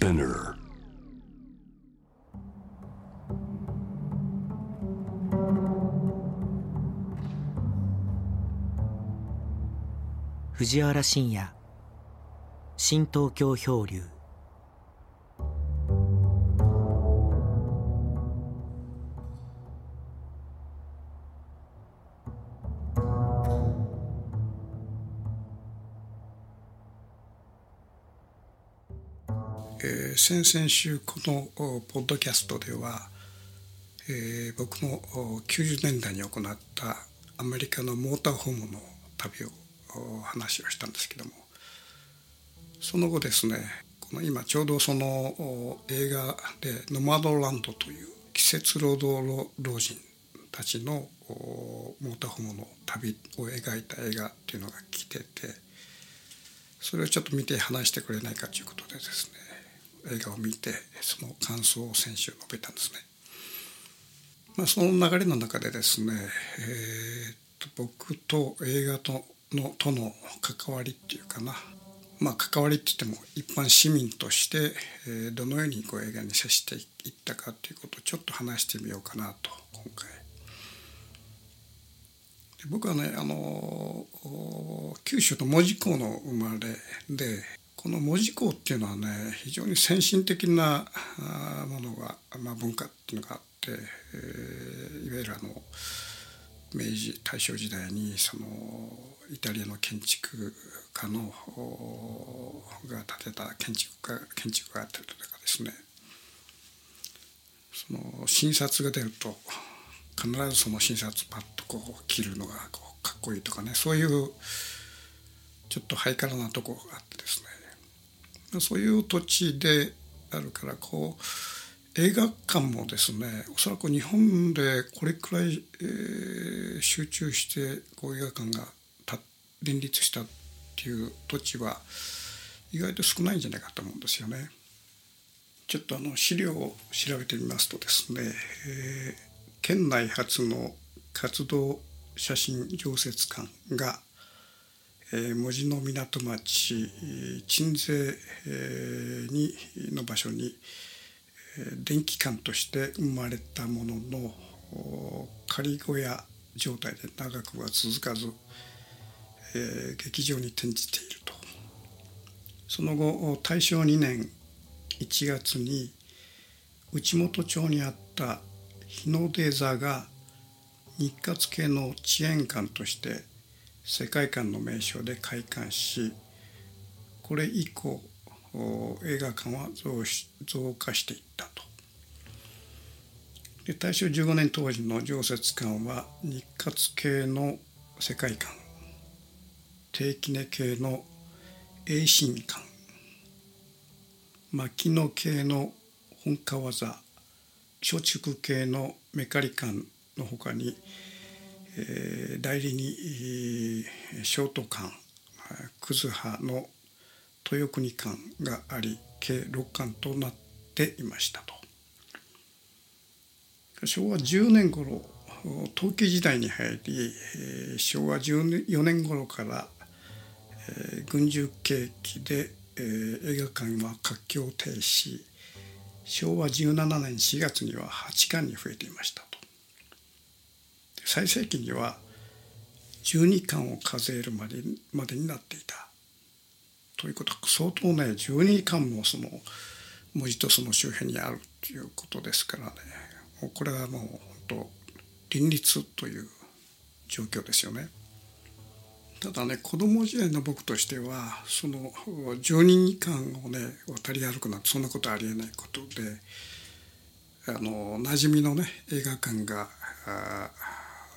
Spinner. 藤原信也新東京漂流先々週このポッドキャストでは、えー僕のお90年代に行ったアメリカのモーターホームの旅を話をしたんですけどもその後ですねこの今ちょうどその映画で「ノマドランド」という季節労働老人たちのモーターホームの旅を描いた映画っていうのが来ててそれをちょっと見て話してくれないかということでですね映画を見てその感想を先週述べたんですね。まあ、その流れの中でですね、えーと僕と映画とのとの関わりっていうかなまあ関わりって言っても一般市民として、えーどのようにこう映画に接していったかということをちょっと話してみようかなと今回。僕はねあの九州の門司港の生まれでこの門司港っていうのはね非常に先進的なものが、まあ、文化っていうのがあって、えーいわゆるあの明治大正時代にそのイタリアの建築家のが建てた建築家建築があったりとかですね。その診察が出ると必ずその診察パッとこう切るのがこうかっこいいとかねそういうちょっとハイカラなとこがあってですね。そういう土地であるからこう映画館もですねおそらく日本でこれくらい、えー集中してこう映画館がた林立したっていう土地は意外と少ないんじゃないかと思うんですよね。ちょっとあの資料を調べてみますとですね、えー県内初の活動写真常設館が、門司の港町鎮西、にの場所に、電気館として生まれたものの仮小屋状態で長くは続かず、え劇場に転じていると。その後大正2年1月に内本町にあった日の出座が日活系の遅延館として世界観の名称で開館しこれ以降映画館は増し増加していったと。で大正15年当時の常設館は日活系の世界観定期根系の栄新館牧野系の本川座松竹系のメカリ館のほかに、代理にえーショート館葛葉の豊国館があり計6館となっていましたと。昭和10年頃陶器時代に入り昭和14年頃からえー軍需景気で、映画館は活況停止昭和17年4月には8館に増えていました最盛期には12館を数えるまでまでになっていたということは相当ね12館もその文字とその周辺にあるということですからねもうこれはもう本当林立という状況ですよね。ただね子供時代の僕としてはその12日間をね渡り歩くなんてそんなことありえないことであの馴染みのね映画館があ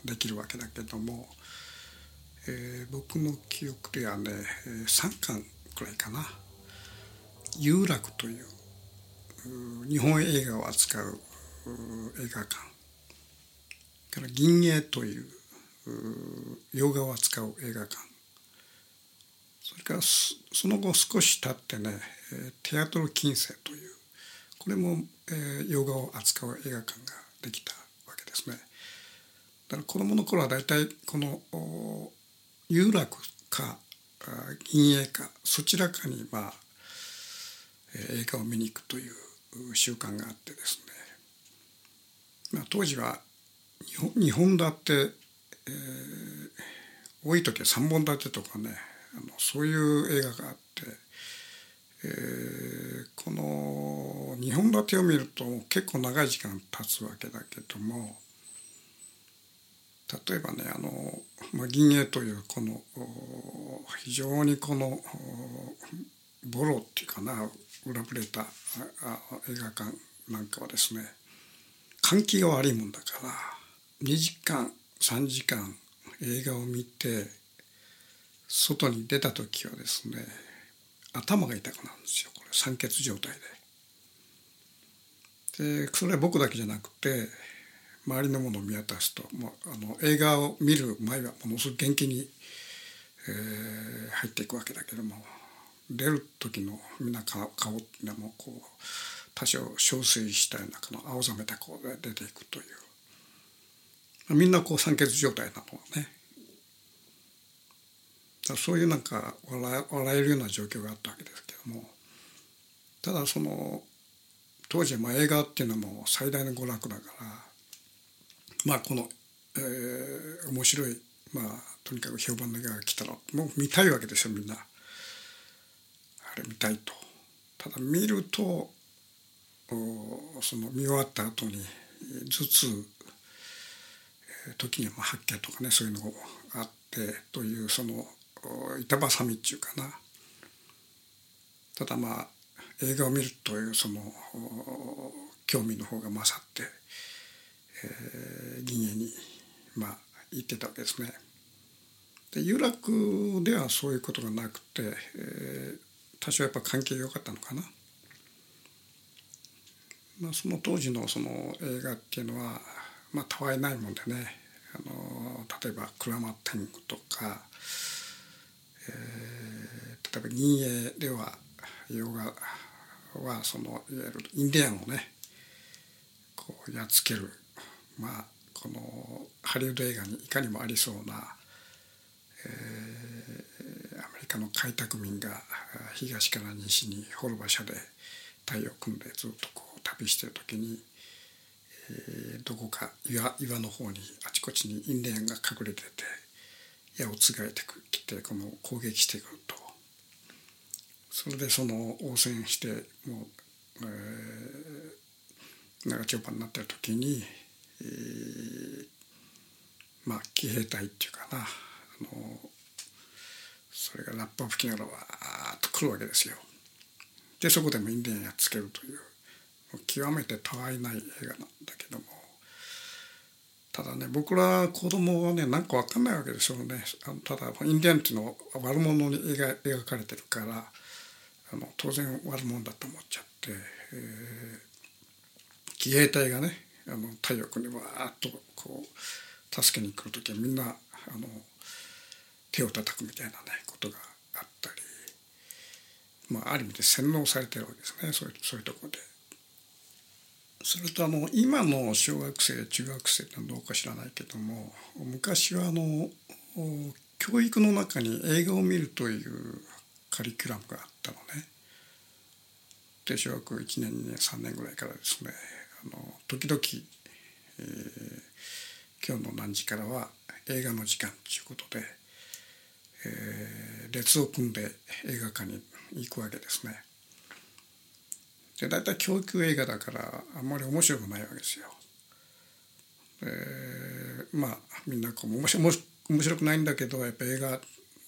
できるわけだけども、えー僕の記憶ではね3巻くらいかな「有楽」という日本映画を扱う映画館。から銀影という洋画を扱う映画館。それからその後少し経ってねテアトル近世というこれも、えー洋画を扱う映画館ができたわけですね。だから子供の頃は大体この有楽かあ銀影かそちらかにまあ、映画を見に行くという習慣があってですね、まあ、当時は2本立て、えー、多い時は3本立てとかねあのそういう映画があって、えー、この2本立てを見ると結構長い時間経つわけだけども例えばねあの、まあ、銀影というこの非常にこのボロっていうかな裏ぶれた映画館なんかはですね換気が悪いもんだから2時間3時間映画を見て外に出た時はですね頭が痛くなるんですよこれ酸欠状態で。でそれは僕だけじゃなくて周りのものを見渡すと、まあ、あの映画を見る前はものすごく元気に、えー、入っていくわけだけども出る時のみんな顔顔っていうのはもうこう多少憔悴したようなこの青ざめた顔で出ていくという、みんなこう酸欠状態なのね。そういうなんか笑笑えるような状況があったわけですけどもただその当時まあ映画っていうのはもう最大の娯楽だからまあこの、えー、面白いまあとにかく評判の映画が来たらもう見たいわけですよみんな。あれ見たいと。ただ見るとその見終わった後に頭痛時には吐き気とかねそういうのがあってというその板挟みっていうかなただまあ映画を見るというその興味の方が勝って、えー、銀営にまあ行ってたわけですね。で有楽ではそういうことがなくて、えー、多少やっぱ関係が良かったのかな。まあ、その当時のその映画っていうのはまあたわいないもんでねあの例えば「鞍馬天狗」とか、えー、例えば銀影では洋画はそのいわゆるインディアンをねこうやっつけるまあこのハリウッド映画にいかにもありそうな、えー、アメリカの開拓民が東から西に幌馬車で隊を組んでずっとこう旅してる時に、えー、どこか岩岩の方にあちこちにインディアンが隠れてて矢をつがえてきてこの攻撃してくると。それでその応戦してもう、えー、長丁場になってる時に、ー、まあ騎兵隊っていうかな。あのそれがラッパ吹きながらわーっと来るわけですよ。でそこでもインディアンやっつけるという極めてたわいない映画なんだけども。ただね僕ら子供はね何か分かんないわけですよね。あのただインディアンっていうのは悪者に描描かれてるからあの当然悪者だと思っちゃって、えー、騎兵隊がねあの太陽君にわーっとこう助けに来る時はみんなあの手を叩くみたいなねことがあったり、まあ、ある意味で洗脳されてるわけですねそういうそういうところで。それとあの今の小学生中学生ってどうか知らないけども昔はあの教育の中に映画を見るというカリキュラムがあったのね。で小学1年2年3年ぐらいからですねあの時々、えー、今日の何時からは映画の時間ということで、えー、列を組んで映画館に行くわけですね。で大体教育映画だからあんまり面白くないわけですよ。でまあみんなこう面白面白くないんだけどやっぱ映画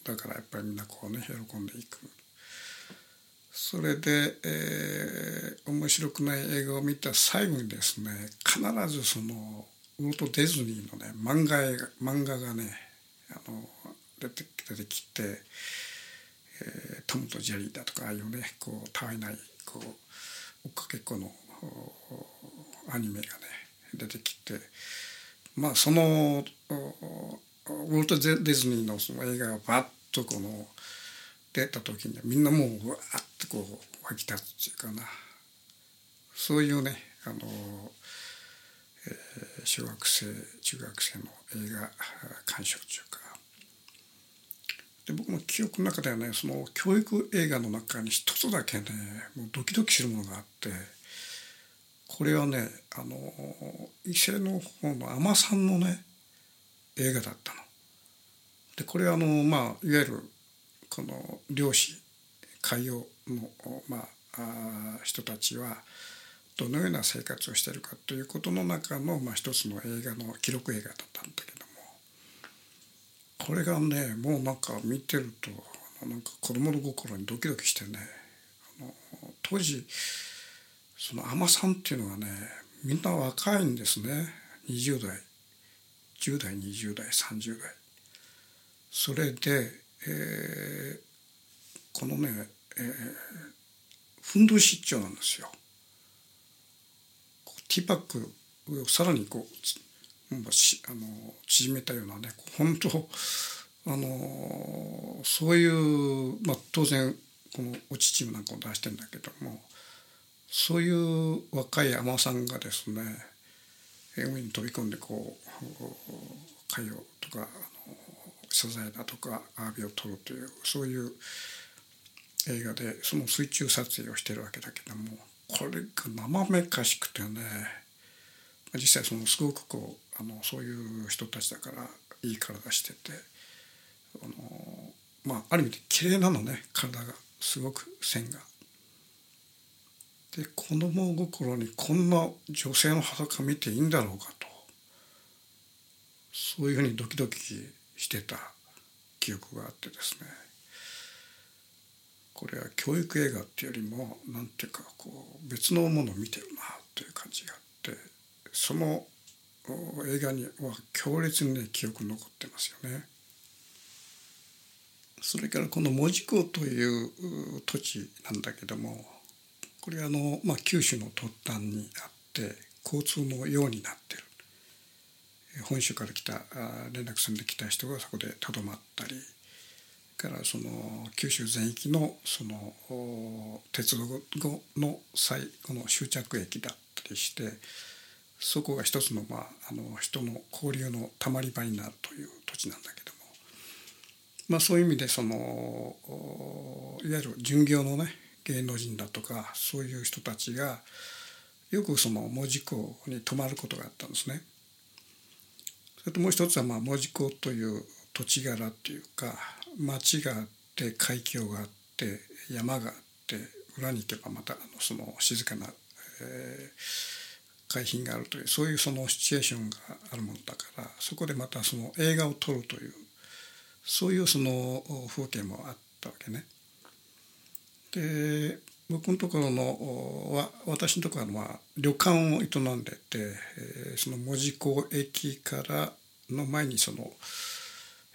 だからやっぱりみんなこうね喜んでいく。それで、えー、面白くない映画を見た最後にですね必ずそのウォルト・ディズニーのね漫画漫画がねあの出て出てきて、えー、トムとジェリーだとかああいうねこうたわいないこう追っかけっこのアニメがね出てきてまあそのウォルト・ディズニーのその映画がバッとこの出た時にはみんなもううわっとこう湧き立つっていうかなそういうねあの、えー、小学生中学生の映画鑑賞っていうかで僕の記憶の中ではねその教育映画の中に一つだけねもうドキドキするものがあってこれはねあの伊勢の方の海女さんのね映画だったの。でこれはあのまあいわゆるこの漁師海洋の、まあ、人たちはどのような生活をしているかということの中の、まあ、一つの映画の記録映画だったんだけどもこれがねもうなんか見てるとなんか子供の心にドキドキしてねあの当時その海女さんっていうのがねみんな若いんですね20代10代20代30代。それで、えー、このね、えー、ふんどし一丁なんですよ。ティーパックをさらにこうあの縮めたようなね本当あのそういう、まあ、当然このお乳なんかを出してるんだけどもそういう若い海女さんがですね海に飛び込んでこう海洋とか素材だとかアワビを取るというそういう映画でその水中撮影をしてるわけだけどもこれが生めかしくてね実際そのすごくこうあのそういう人たちだからいい体しててあのまあある意味で綺麗なのね体がすごく線が。で子供心にこんな女性の裸見ていいんだろうかとそういうふうにドキドキしてた記憶があってですねこれは教育映画っていうよりも何ていうかこう別のものを見てるなという感じがあってその映画には強烈にね記憶残ってますよね。それからこの門司港という土地なんだけどもこれはあの、まあ、九州の突端にあって交通のようになってる本州から来た連絡船で来た人がそこでとどまったりからその九州全域のその鉄道の最後の終着駅だったりしてそこが一つの,、まあ、あの人の交流のたまり場になるという土地なんだけども、まあ、そういう意味でそのいわゆる巡業のね芸能人だとかそういう人たちがよくその門司港に泊まることがあったんですね。それともう一つはまあ門司港という土地柄っていうか町があって海峡があって山があって裏に行けばまたあのその静かな、えー、海浜があるというそういうそのシチュエーションがあるものだからそこでまたその映画を撮るというそういうその風景もあったわけね。で僕のところのは私のところはまあ旅館を営んでて、えー、その門司港駅からの前にその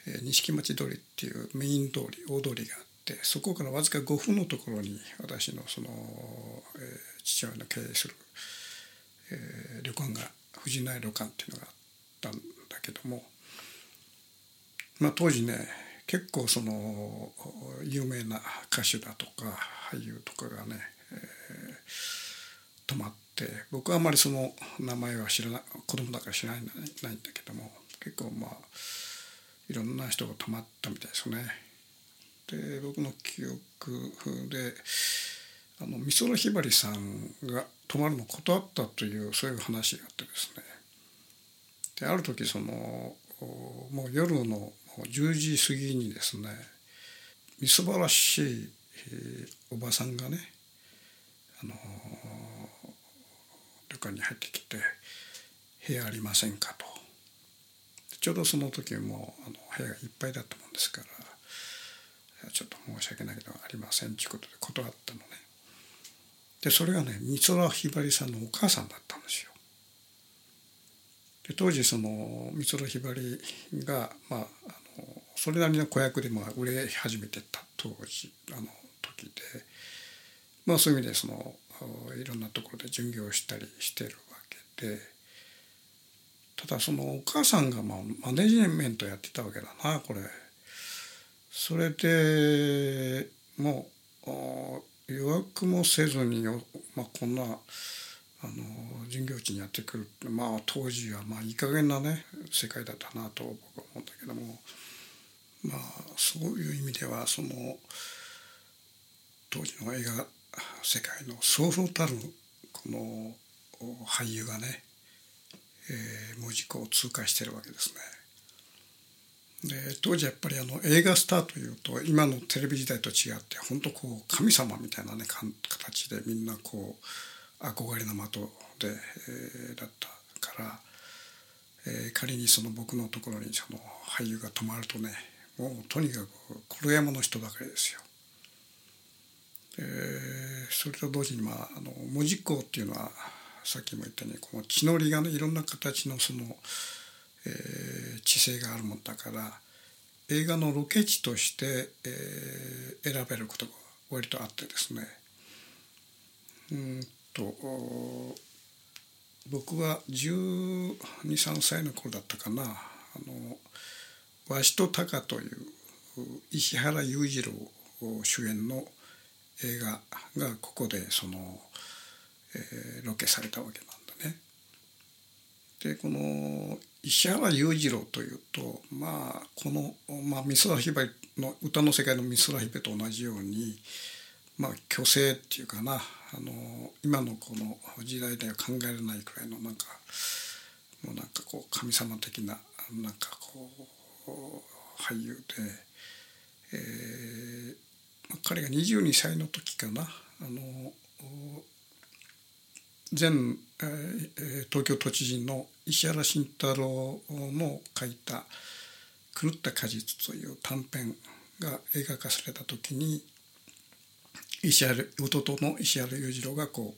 え錦町通りっていうメイン通り大通りがあってそこからわずか5分のところに私のその、えー、父親の経営する、えー、旅館が藤内旅館っていうのがあったんだけどもまあ当時ね結構その有名な歌手だとか俳優とかがね、えー、泊まって僕はあまりその名前は知らない子供だから知らないんだけども結構まあいろんな人が泊まったみたいですね。で僕の記憶であの美空ひばりさんが泊まるの断ったというそういう話があってですねである時そのもう夜の10時過ぎにですねみすばらしいおばさんがねあの旅館に入ってきて「部屋ありませんか?」とちょうどその時もあの部屋がいっぱいだったもんですからちょっと申し訳ないけどありませんということで断ったのねでそれがね美空ひばりさんのお母さんだったんですよで当時その美空ひばりがまああのそれなりの子役でまあ売れ始めてた当時あの時でまあそういう意味でそのいろんなところで巡業したりしてるわけでただそのお母さんがまあマネジメントやってたわけだなこれ。それでもう予約もせずに、まあ、こんなあの巡業地にやってくるってまあ当時はまあいい加減なね世界だったなと僕は思うんだけどもまあそういう意味ではその当時の映画世界のそうそうたるこの俳優がね、えー、門司港を通過してるわけですね。で当時やっぱりあの映画スターというと今のテレビ時代と違って本当こう神様みたいなね形でみんなこう憧れの的で、えー、だったから、えー、仮にその僕のところにその俳優が泊まるとねもうとにかく黒山の人ばかりですよ。えー、それと同時にまああの門司港っていうのはさっきも言ったようにこの地の利がねいろんな形のそのえー、地勢があるもんだから映画のロケ地として、えー、選べることが割とあってですね。うんと僕は123歳の頃だったかな。あの「わしとたか」という石原裕次郎主演の映画がここでその、えー、ロケされたわけなんだね。でこの石原裕次郎というとまあこの、まあ、美空ひばりの歌の世界の美空ひばりと同じようにまあ虚勢っていうかなあの今のこの時代では考えられないくらいのなんかもうなんかこう神様的ななんかこう俳優で、えー、彼が22歳の時かな。あの前、えー、東京都知事の石原慎太郎の書いた「狂った果実」という短編が映画化された時に石原弟の石原裕次郎がこ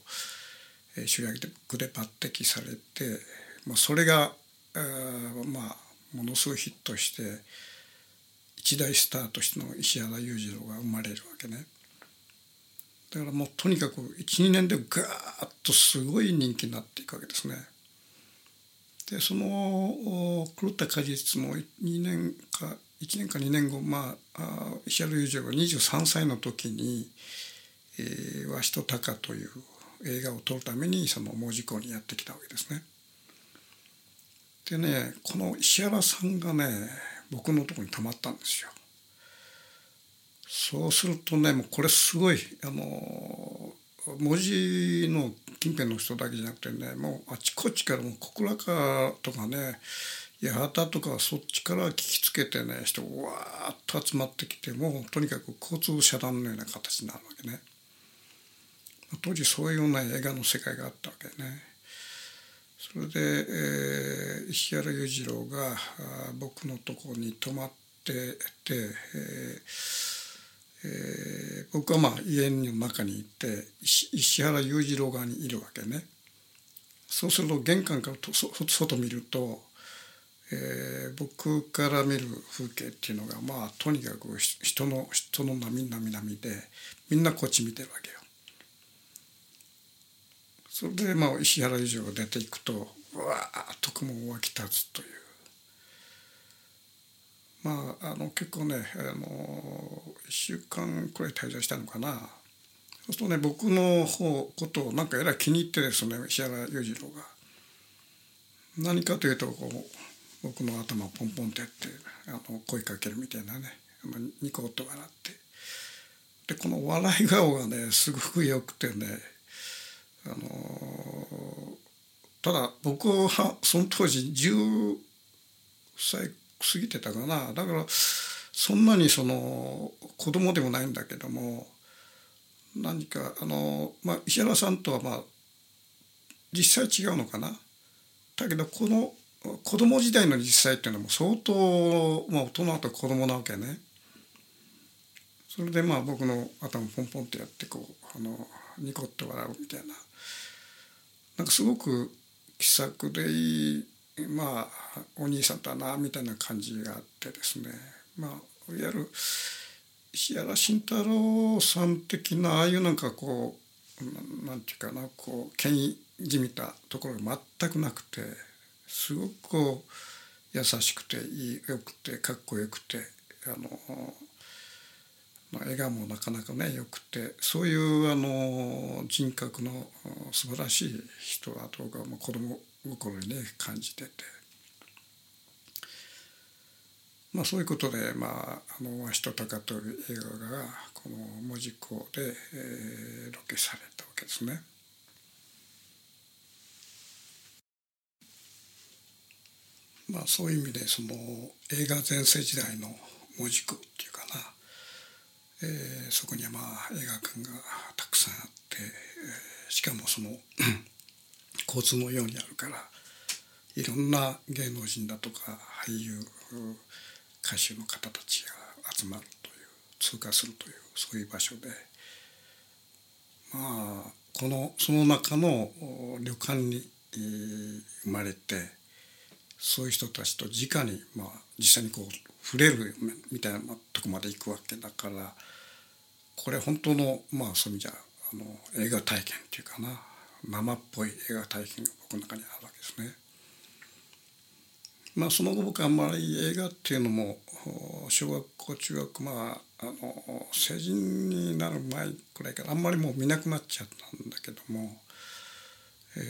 う主役で抜擢されて、まあ、それがあまあものすごいヒットして一大スターとしての石原裕次郎が生まれるわけね。だからもうとにかく12年でガーッとすごい人気になっていくわけですね。でその狂った果実も2年か1年か2年後まあ石原裕次郎が23歳の時に「えー、わしと鷹」という映画を撮るためにその門司港にやってきたわけですね。でねこの石原さんがね僕のとこに泊まったんですよ。そうするとねもうこれすごいあの文字の近辺の人だけじゃなくてねもうあちこちからも小倉川とかね八幡とかそっちから聞きつけてね人がわーっと集まってきてもうとにかく交通遮断のような形になるわけね。当時そういうような映画の世界があったわけね。それで、えー、石原裕次郎が僕のとこに泊まってて、えーえー、僕はまあ家の中に行って石原裕次郎側にいるわけね。そうすると玄関から外見ると、えー、僕から見る風景っていうのがまあとにかく人の人の波々々でみんなこっち見てるわけよ。それでまあ石原裕次郎が出ていくとわーっと雲が湧き立つという。まああの結構ねあの1週間くらい滞在したのかな。そうするとね僕の方ことをなんかえらい気に入ってですね石原裕次郎が。何かというとこう僕の頭をポンポンってやってあの声かけるみたいなねニコッと笑って。でこの笑い顔がねすごくよくてねあのただ僕はその当時10歳過ぎてたかな。だからそんなにその子供でもないんだけども何かあの、まあ、石原さんとはまあ実際違うのかな。だけどこの子供時代の実際っていうのも相当、まあ、大人と子供なわけね。それでまあ僕の頭ポンポンってやってこうあのニコッと笑うみたいな。なんかすごく気さくでいいまあお兄さんだなみたいな感じがあってですね。まあいわゆる石原慎太郎さん的なああいうなんかこうなんていうかなこう権威じみたところが全くなくてすごくこう優しくていいよくてかっこよくてあの、まあ、笑顔もなかなかねよくてそういうあの人格の素晴らしい人だとかも子供心にね感じてて。まあ、そういうことで、まあ、あの「わしと鷹」という映画がこの門司港で、えー、ロケされたわけですね。まあ、そういう意味でその映画全盛時代の門司港っていうかな、えー、そこにはまあ映画館がたくさんあって、えー、しかもその交通のようにあるからいろんな芸能人だとか俳優歌手の方たちが集まるという通過するというそういう場所でまあこのその中の旅館に生まれてそういう人たちと直にまあ実際にこう触れるみたいなとこまで行くわけだからこれ本当のまあそういう意味じゃあの映画体験っていうかな生っぽい映画体験が僕の中にあるわけですね。まあ、その後僕はあんまり映画っていうのも小学校中学まああの成人になる前くらいからあんまりもう見なくなっちゃったんだけども、え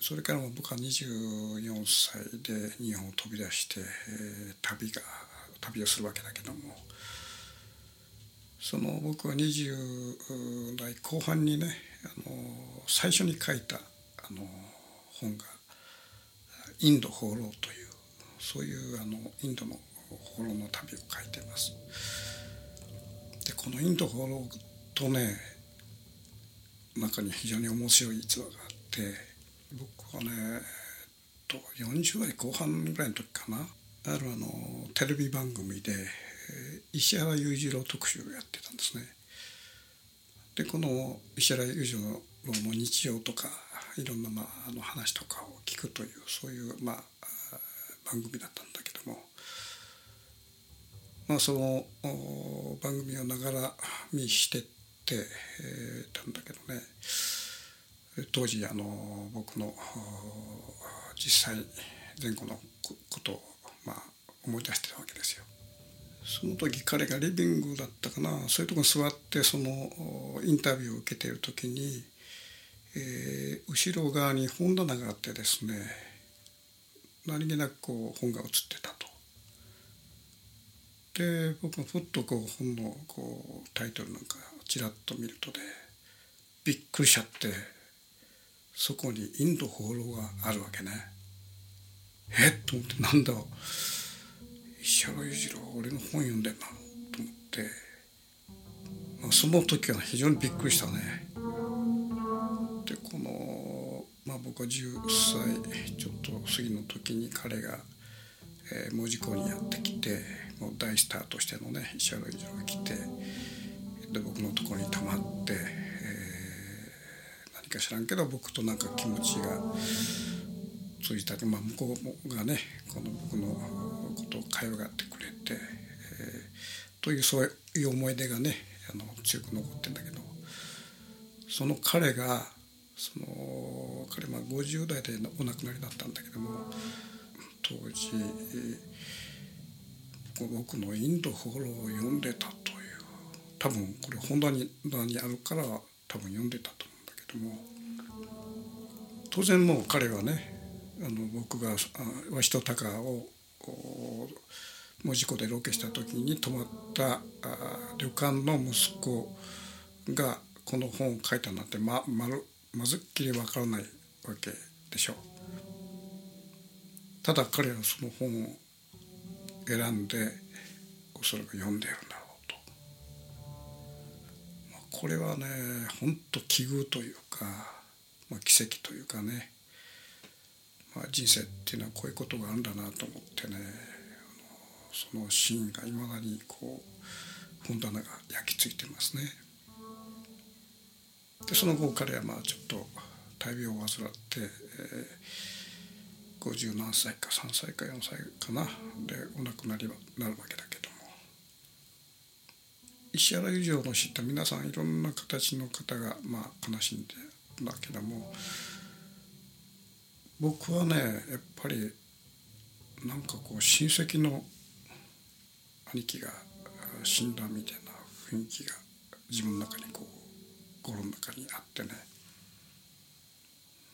ー、それからも僕は24歳で日本を飛び出して、えー、旅が旅をするわけだけどもその僕は20代後半にねあの最初に書いたあの本がインド放浪というそういうあのインドの放浪の旅を書いてます。でこのインド放浪とね中に非常に面白い逸話があって僕はね、と、40代後半ぐらいの時かなあるあのテレビ番組で石原裕次郎特集をやってたんですね。でこの石原裕次郎の日常とかいろんな、まあ、あの話とかを聞くというそういう、まあ、番組だったんだけども、まあ、その番組をながら見してって、えー、たんだけどね当時あの僕の実際前後のことを、まあ、思い出してたわけですよ。その時彼がリビングだったかなそういうとこに座ってそのインタビューを受けている時にえー、後ろ側に本棚があってですね何気なくこう本が写ってたと。で僕がふっとこう本のこうタイトルなんかちらっと見るとねびっくりしちゃってそこにインド放浪があるわけね。えっ？と思ってなんだ石原裕次郎俺の本読んでんなと思って、まあ、その時は非常にびっくりしたね。でこの、まあ、僕は10歳ちょっと過ぎの時に彼が、えー、門司港にやってきてもう大スターとしてのね石原裕次郎が来てで僕のところに泊まって、えー、何か知らんけど僕となんか気持ちが通じた、まあ、向こうがねこの僕のことを会話がってくれて、えー、というそういう思い出がねあの強く残ってんだけどその彼がその彼は50代でお亡くなりだったんだけども当時僕のインドフォローを読んでたという多分これ本棚ににあるから多分読んでたと思うんだけども当然もう彼はねあの僕がわしと鷹を門司港でロケした時に泊まった旅館の息子がこの本を書いたなんてままるまずっきりわからないわけでしょ。うただ彼はその本を選んでおそらく読んでるんだろうと、まあ、これはね本当奇遇というか、まあ、奇跡というかね、まあ、人生っていうのはこういうことがあるんだなと思ってね。そのシーンがいまだにこう本棚が焼き付いてますね。でその後彼はまあちょっと大病を患って、えー、50何歳か3歳か4歳かな。でお亡くなりになるわけだけども。石原裕次郎の知った皆さんいろんな形の方がまあ悲しんでだけども。僕はねやっぱりなんかこう親戚の兄貴が死んだみたいな雰囲気が自分の中にこう心の中にあってね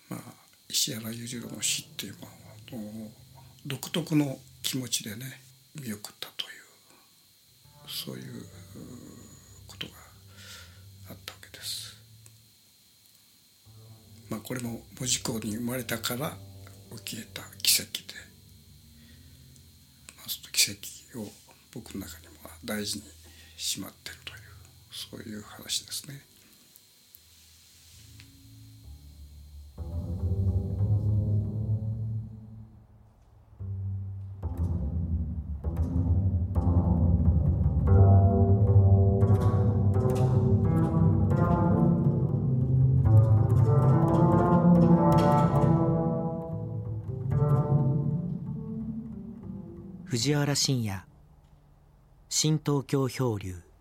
まあ石原裕次郎の死っていうのは独特の気持ちでね見送ったというそういうことがあった。まあこれも文字工に生まれたから起きれた奇跡で、まあ、その奇跡を僕の中にも大事にしまってるというそういう話ですね。藤原信也。新東京漂流。